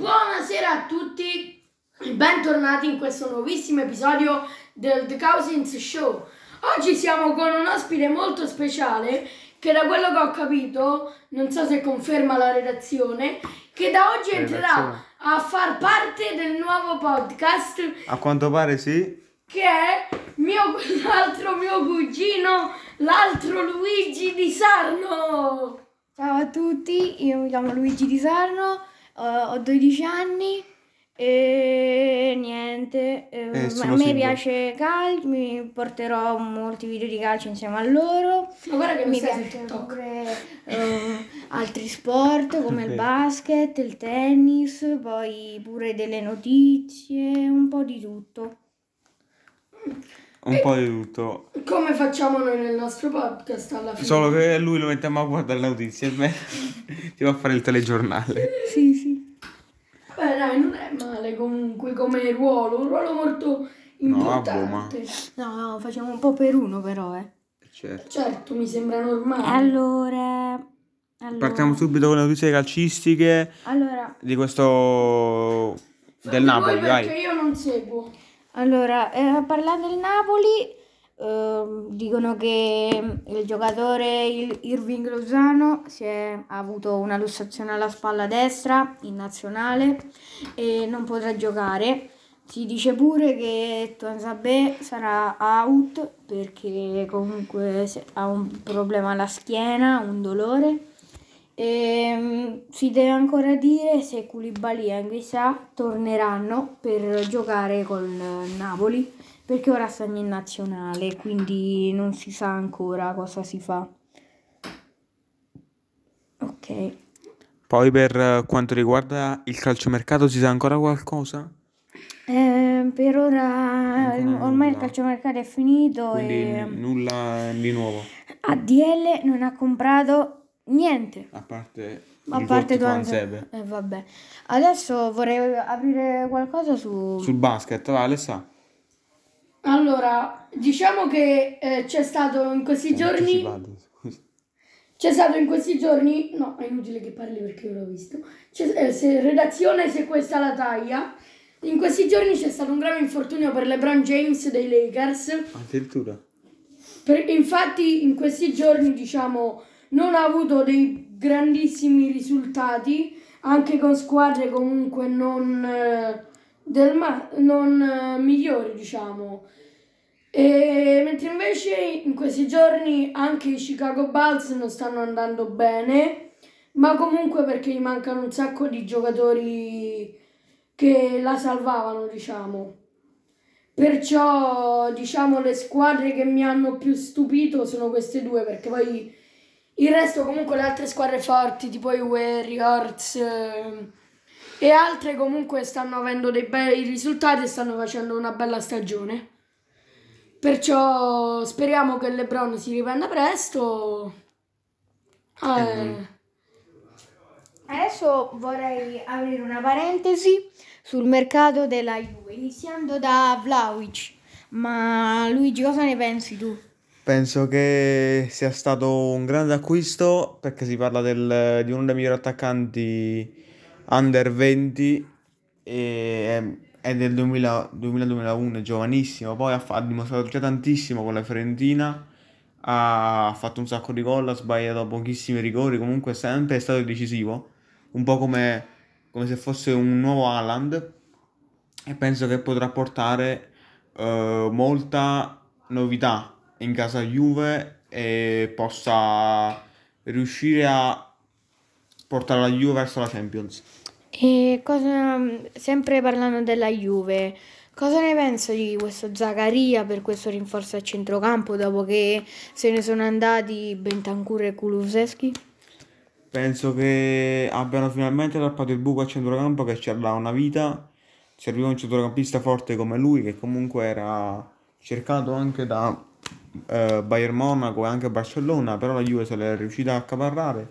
Buonasera a tutti e bentornati in questo nuovissimo episodio del The Cousins Show. Oggi siamo con un ospite molto speciale che da quello che ho capito, non so se conferma la redazione, che da oggi entrerà a far parte del nuovo podcast A quanto pare sì. che è mio, l'altro mio cugino, l'altro Luigi di Sarno. Ciao a tutti, io mi chiamo Luigi Di Sarno, ho 12 anni e niente, eh, Eh, a me single. piace calcio, mi porterò molti video di calcio insieme a loro. Ma guarda che Mi piace TikTok. pure eh, altri sport come il basket, il tennis, poi pure delle notizie, un po' di tutto. Un po' di tutto. Come facciamo noi nel nostro podcast alla fine? Solo che lui lo mettiamo a guardare le notizie e me ti va a fare il telegiornale. Sì, sì. Beh dai, non è male comunque come ruolo, un ruolo molto importante. No, no, facciamo un po' per uno però, eh. Certo. Certo, mi sembra normale. Allora, allora, Partiamo subito con le notizie calcistiche allora, di questo del Napoli, voi perché vai. io non seguo. Allora eh, parlando del Napoli, ehm, dicono che il giocatore il- Irving Lozano si è, ha avuto una lussazione alla spalla destra in nazionale e non potrà giocare. Si dice pure che Tuanzabè sarà out perché comunque ha un problema alla schiena, un dolore. E, si deve ancora dire se Koulibaly e Anguissa torneranno per giocare col Napoli perché ora stanno in nazionale, quindi non si sa ancora cosa si fa. Ok. Poi per eh, quanto riguarda il calciomercato si sa ancora qualcosa? Eh, per ora ormai il nulla. calciomercato è finito Quindi e nulla di nuovo. ADL non ha comprato niente. A parte A il parte. Tuanzebe. Eh, vabbè. Adesso vorrei aprire qualcosa su... Sul basket, va Alessa? Allora, diciamo che eh, c'è stato in questi giorni C'è stato in questi giorni, no, è inutile che parli perché io l'ho visto. C'è, eh, se, redazione, se questa la taglia. In questi giorni c'è stato un grave infortunio per LeBron James dei Lakers. Addirittura. Per- infatti, in questi giorni, diciamo, non ha avuto dei grandissimi risultati, anche con squadre comunque non, eh, ma- non eh, migliori, diciamo. E mentre invece in questi giorni anche i Chicago Bulls non stanno andando bene, ma comunque perché gli mancano un sacco di giocatori che la salvavano, diciamo. Perciò, diciamo, le squadre che mi hanno più stupito sono queste due, perché poi il resto comunque le altre squadre forti, tipo i Warriors ehm, e altre comunque stanno avendo dei bei risultati e stanno facendo una bella stagione. Perciò speriamo che LeBron si riprenda presto. Eh, Adesso vorrei aprire una parentesi sul mercato della Juve, iniziando da Vlaovic. Ma Luigi, cosa ne pensi tu? Penso che sia stato un grande acquisto perché si parla del- di uno dei migliori attaccanti under 20 e è del 2000 2000-2001, è giovanissimo, poi ha, ha dimostrato già tantissimo con la Fiorentina, ha fatto un sacco di gol, ha sbagliato pochissimi rigori, comunque è sempre stato decisivo, un po' come, come se fosse un nuovo Haaland e penso che potrà portare eh, molta novità in casa Juve e possa riuscire a portare la Juve verso la Champions. E cosa, sempre parlando della Juve, cosa ne penso di questo Zaccaria per questo rinforzo a centrocampo dopo che se ne sono andati Bentancur e Kulusevski? Penso che abbiano finalmente tappato il buco a centrocampo che ci da una vita. Serviva un centrocampista forte come lui, che comunque era cercato anche da eh, Bayern Monaco e anche Barcellona, però la Juve se l'è riuscita a accaparrare.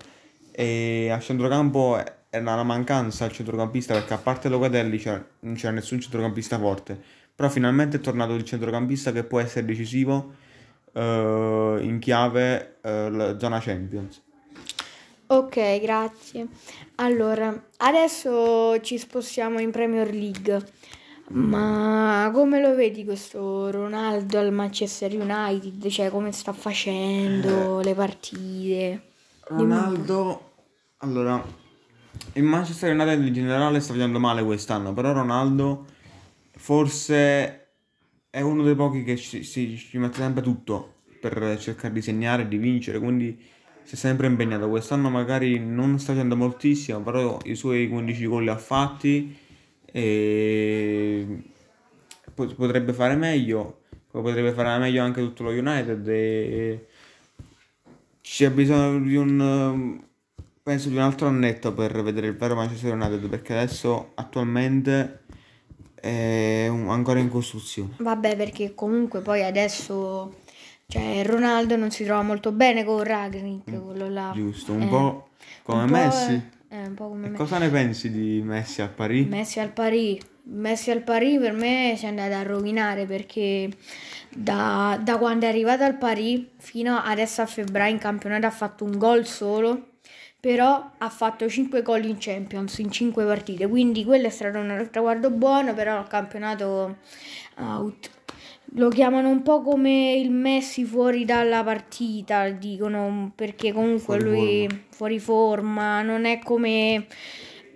E a centrocampo era una mancanza al centrocampista perché a parte Locatelli c'era- non c'era nessun centrocampista forte. Però finalmente è tornato il centrocampista che può essere decisivo eh, in chiave eh, zona Champions. Ok, grazie. Allora, adesso ci spostiamo in Premier League. Ma come lo vedi questo Ronaldo al Manchester United? Cioè, come sta facendo le partite? Ronaldo, allora, il Manchester United in generale sta facendo male quest'anno, però Ronaldo forse è uno dei pochi che ci, si, ci mette sempre tutto per cercare di segnare, di vincere, quindi si è sempre impegnato. Quest'anno magari non sta facendo moltissimo, però i suoi 15 gol li ha fatti e pot- potrebbe fare meglio, potrebbe fare meglio anche tutto lo United e c'è bisogno di un penso di un altro annetto per vedere il vero Manchester United perché adesso attualmente è un- ancora in costruzione. Vabbè, perché comunque poi adesso, cioè, Ronaldo non si trova molto bene con Ragnick, quello là. Giusto, un Eh, po' come un po', Messi. Eh, un po' come me. cosa ne pensi di Messi al Paris? Messi al Paris. Messi al Paris per me si è andato a rovinare perché da, da quando è arrivato al Paris fino adesso a febbraio in campionato ha fatto un gol solo, però ha fatto 5 gol in Champions in 5 partite, quindi quello è stato un traguardo buono, però il campionato out. Lo chiamano un po' come il Messi fuori dalla partita, dicono, perché comunque Fuori lui forma. fuori forma, non è come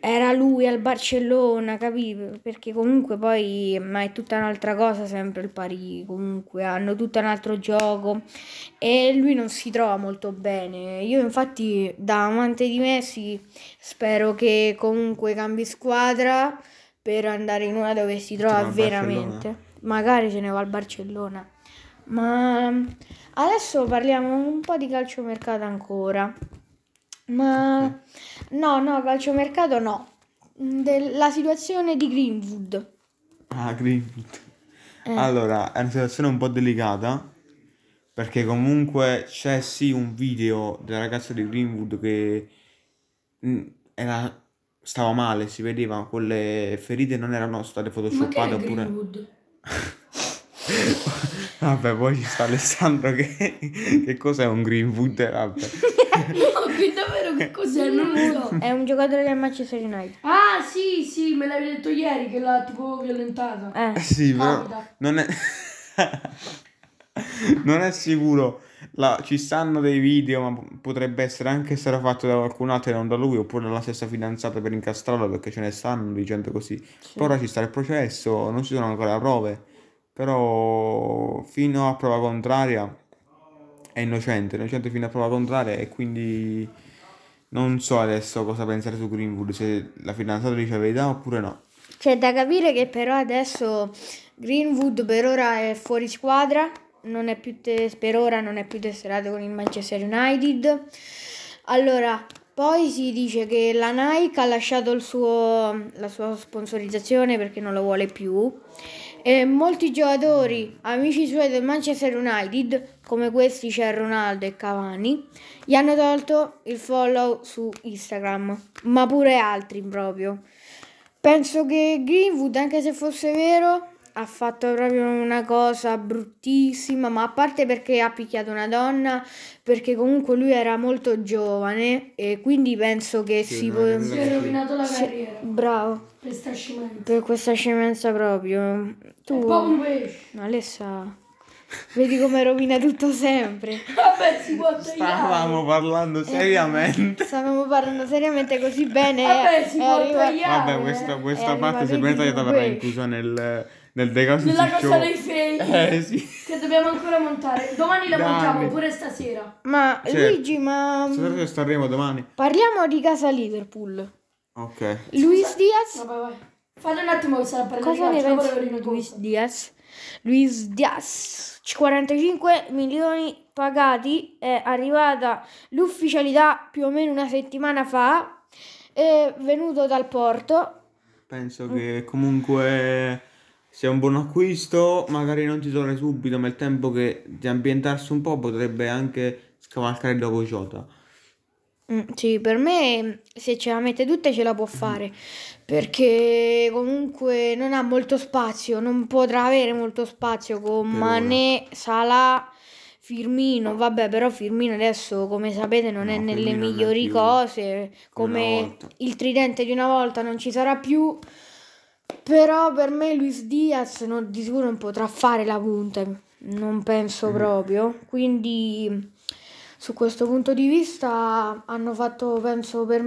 era lui al Barcellona, capito? Perché comunque poi, ma è tutta un'altra cosa sempre il Paris, comunque hanno tutto un altro gioco e lui non si trova molto bene. Io infatti da amante di Messi spero che comunque cambi squadra per andare in una dove si trova veramente. Magari se ne va al Barcellona. Ma adesso parliamo un po' di calciomercato ancora. Ma no, no, calciomercato no. Della situazione di Greenwood. Ah, Greenwood. Eh. Allora, è una situazione un po' delicata perché comunque c'è sì un video della ragazza di Greenwood che mm, era, stava male, si vedeva, quelle ferite non erano state Ma che è photoshoppate oppure... Greenwood? Vabbè, poi ci sta Alessandro che, che cos'è un Greenwood? Vabbè. No, che davvero che cos'è? Non lo so. È un giocatore del Manchester United. Ah, sì, sì, me l'avevi detto ieri che l'ha tipo violentata. Eh. Sì, però non è... non è sicuro. La- ci stanno dei video, ma potrebbe essere anche stato fatto da qualcun altro e non da lui, oppure dalla stessa fidanzata per incastrarlo, perché ce ne stanno di gente così. Poi ora ci sta il processo, non ci sono ancora prove, però fino a prova contraria è innocente, innocente fino a prova contraria e quindi non so adesso cosa pensare su Greenwood, se la fidanzata dice la verità oppure no. C'è da capire che però adesso Greenwood per ora è fuori squadra, te- per ora non è più tesserato con il Manchester United. Allora, poi si dice che la Nike ha lasciato suo- la sua sponsorizzazione perché non lo vuole più. E molti giocatori, amici suoi del Manchester United, come questi c'è Ronaldo e Cavani, gli hanno tolto il follow su Instagram, ma pure altri proprio. Penso che Greenwood, anche se fosse vero, ha fatto proprio una cosa bruttissima, ma a parte perché ha picchiato una donna, perché comunque lui era molto giovane e quindi penso che Sì, si è Si è rovinato la carriera. Bravo, Per sta scemenza. per questa scemenza proprio. È Tu, proprio un pesce. Alessa, vedi come rovina tutto sempre. Vabbè, si può tagliare. Stavamo parlando seriamente. Stavamo parlando seriamente così bene. Vabbè, si e può arriva- tagliare. Vabbè, questa, questa arrivato parte tagliata verrà inclusa nel, nel decaso Nella show. cosa dei fake. Eh sì. Che dobbiamo ancora montare. Domani la Dai. montiamo, pure stasera. Ma Certo. Luigi, ma Stasera staremo domani. parliamo di casa Liverpool. Ok. Luis Diaz Vabbè, vai. Fate un attimo che sarà per Cosa ne pensi di Luis. Diaz? Luis Diaz, 45 milioni pagati, è arrivata l'ufficialità più o meno una settimana fa, è venuto dal Porto. Penso che comunque sia un buon acquisto. Magari non titolare subito, ma il tempo che di ambientarsi un po' potrebbe anche scavalcare dopo Jota. Mm, sì, per me se ce la mette tutte ce la può fare, perché comunque non ha molto spazio, non potrà avere molto spazio con Per Mané, Salah, Firmino, vabbè, però Firmino adesso, come sapete, non è No, nelle Firmino è migliori più cose, come il tridente di una volta non ci sarà più. Però per me Luis Diaz non- di sicuro non potrà fare la punta, non penso Mm. proprio. Quindi su questo punto di vista hanno fatto, penso per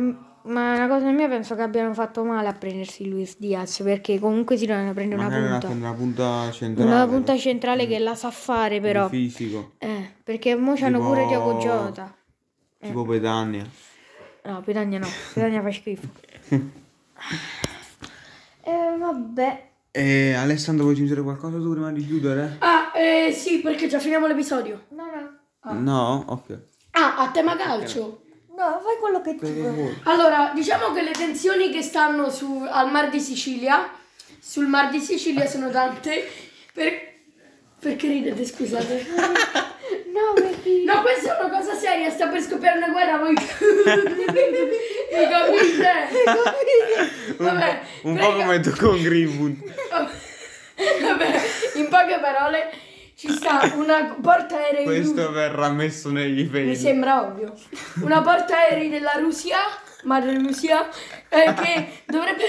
ma una cosa mia, penso che abbiano fatto male a prendersi Luis Diaz, perché comunque si dovevano prendere una Magari una, punta. una punta centrale. Una punta no? centrale che la sa fare però. Di fisico. Eh, perché mo c'hanno Tipo- pure Diogo Jota. Tipo Petagna. No, Pedagna no, Pedagna fa schifo. Eh, vabbè. E Alessandro vuoi aggiungere qualcosa tu prima di chiudere? Ah, eh, sì, perché già finiamo l'episodio. No, no. No? Ok. Ah, a tema calcio. No, fai quello che ti vuoi. Allora, diciamo che le tensioni che stanno su, al Mar di Sicilia, sul Mar di Sicilia sono tante. Per... Perché ridete, scusate? No. No, questa è una cosa seria, sta per scoppiare una guerra, voi... Mi capite? Vabbè, Un po' prega- come tu con Greenwood. Vabbè, in poche parole, ci sta una porta aerei Questo verrà messo negli Mi peli. sembra ovvio. Una porta aerei della Russia, madre Russia, eh, che dovrebbe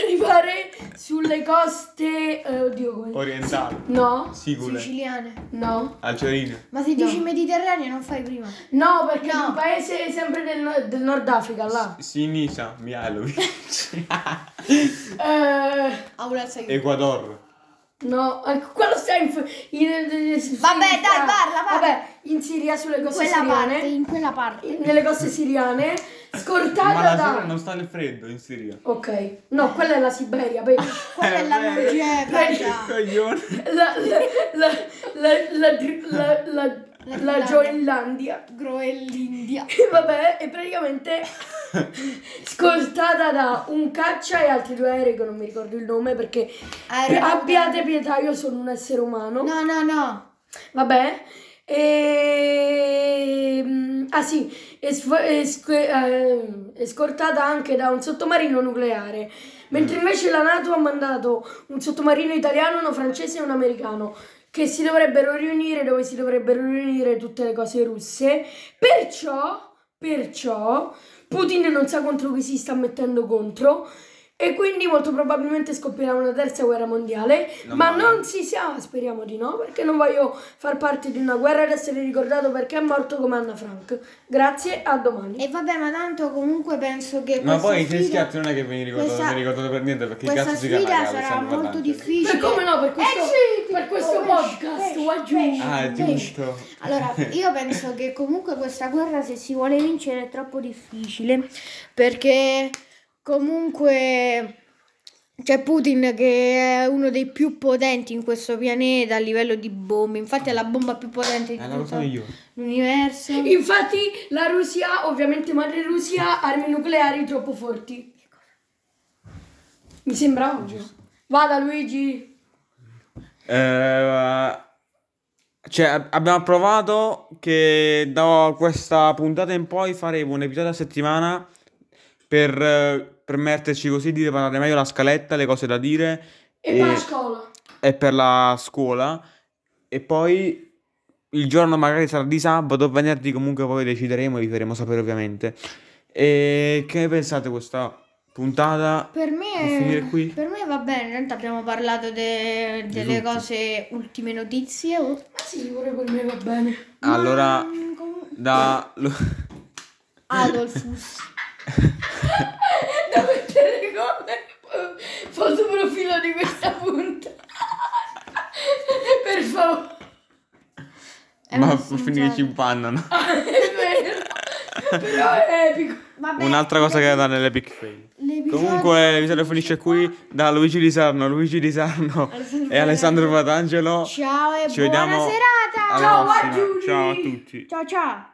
sulle coste... eh, oddio, come... Orientale. No, Sicule. Siciliane. no, Algerine. Ma se dici Mediterraneo non fai prima. no, perché No. è un paese sempre del, no- del Nord Africa, là. Sinisa, Mialovic. Eh, Aula sai. Ecuador. no, ecco, quello sta in... in, in- in- Vabbè, dai, parla, parla. Vabbè, in Siria, sulle coste quella parte, siriane. in quella parte. Nelle coste siriane, Scortata Ma la da... Siria non sta nel freddo in Siria. Ok. No, quella è la Siberia. Beh, quella è la Norvegia. Coglione. La la la la la la la Groenlandia. Groenlandia. Vabbè, è praticamente scortata da un caccia e altri due aerei che non mi ricordo il nome perché Aereo. abbiate pietà, io sono un essere umano. No, no, no. Vabbè. E mm, Ah sì, è, sf- è sc- eh, è scortata anche da un sottomarino nucleare, mentre invece la Nato ha mandato un sottomarino italiano, uno francese e un americano che si dovrebbero riunire dove si dovrebbero riunire tutte le cose russe. Perciò, perciò Putin non sa contro chi si sta mettendo contro e quindi molto probabilmente scoppierà una terza guerra mondiale, Non ma male. non si sa, speriamo di no, perché non voglio far parte di una guerra ed essere ricordato perché è morto come Anna Frank. Grazie, a domani. E vabbè, ma tanto comunque penso che Ma poi sfida- schiatti non è che vieni ricordato, questa- non ricordato per niente perché questa cazzo si sfida chiama sarà Alessandro molto Vallanti? difficile. Per come no, per questo, Eh sì, per questo oh, podcast, pesce, wagyu. pesce, Ah, pesce. giusto. Allora, io penso che comunque questa guerra se si vuole vincere è troppo difficile perché comunque c'è Putin che è uno dei più potenti in questo pianeta a livello di bombe, infatti è la bomba più potente di Eh, tutto l'universo. Infatti la Russia, ovviamente madre Russia, ha armi nucleari troppo forti. Mi sembra ovvio. Vada Luigi. Eh, cioè, ab- abbiamo approvato che da questa puntata in poi faremo un episodio a settimana per permetterci così di preparare meglio la scaletta, le cose da dire E, e, va a scuola. e per la scuola. E poi il giorno magari sarà di sabato o venerdì, comunque poi decideremo e vi faremo sapere ovviamente. E che ne pensate questa puntata? Per me, qui? per me va bene, intanto abbiamo parlato de- delle tutto. cose, ultime notizie. oh. Ah sì, pure per me va bene. Allora, Mm, com- da... Adolfus. Ma può finire che ci impannano. Ah, è vero. Però è epico. Vabbè, Un'altra cosa che è da nell'epic fail. Comunque l'episodio finisce qui da Luigi Di Sarno, Luigi Di Sarno e Alessandro Patangelo. Ciao e Ci buona vediamo serata. Ciao, aggiungi. Ciao a tutti. Ciao ciao.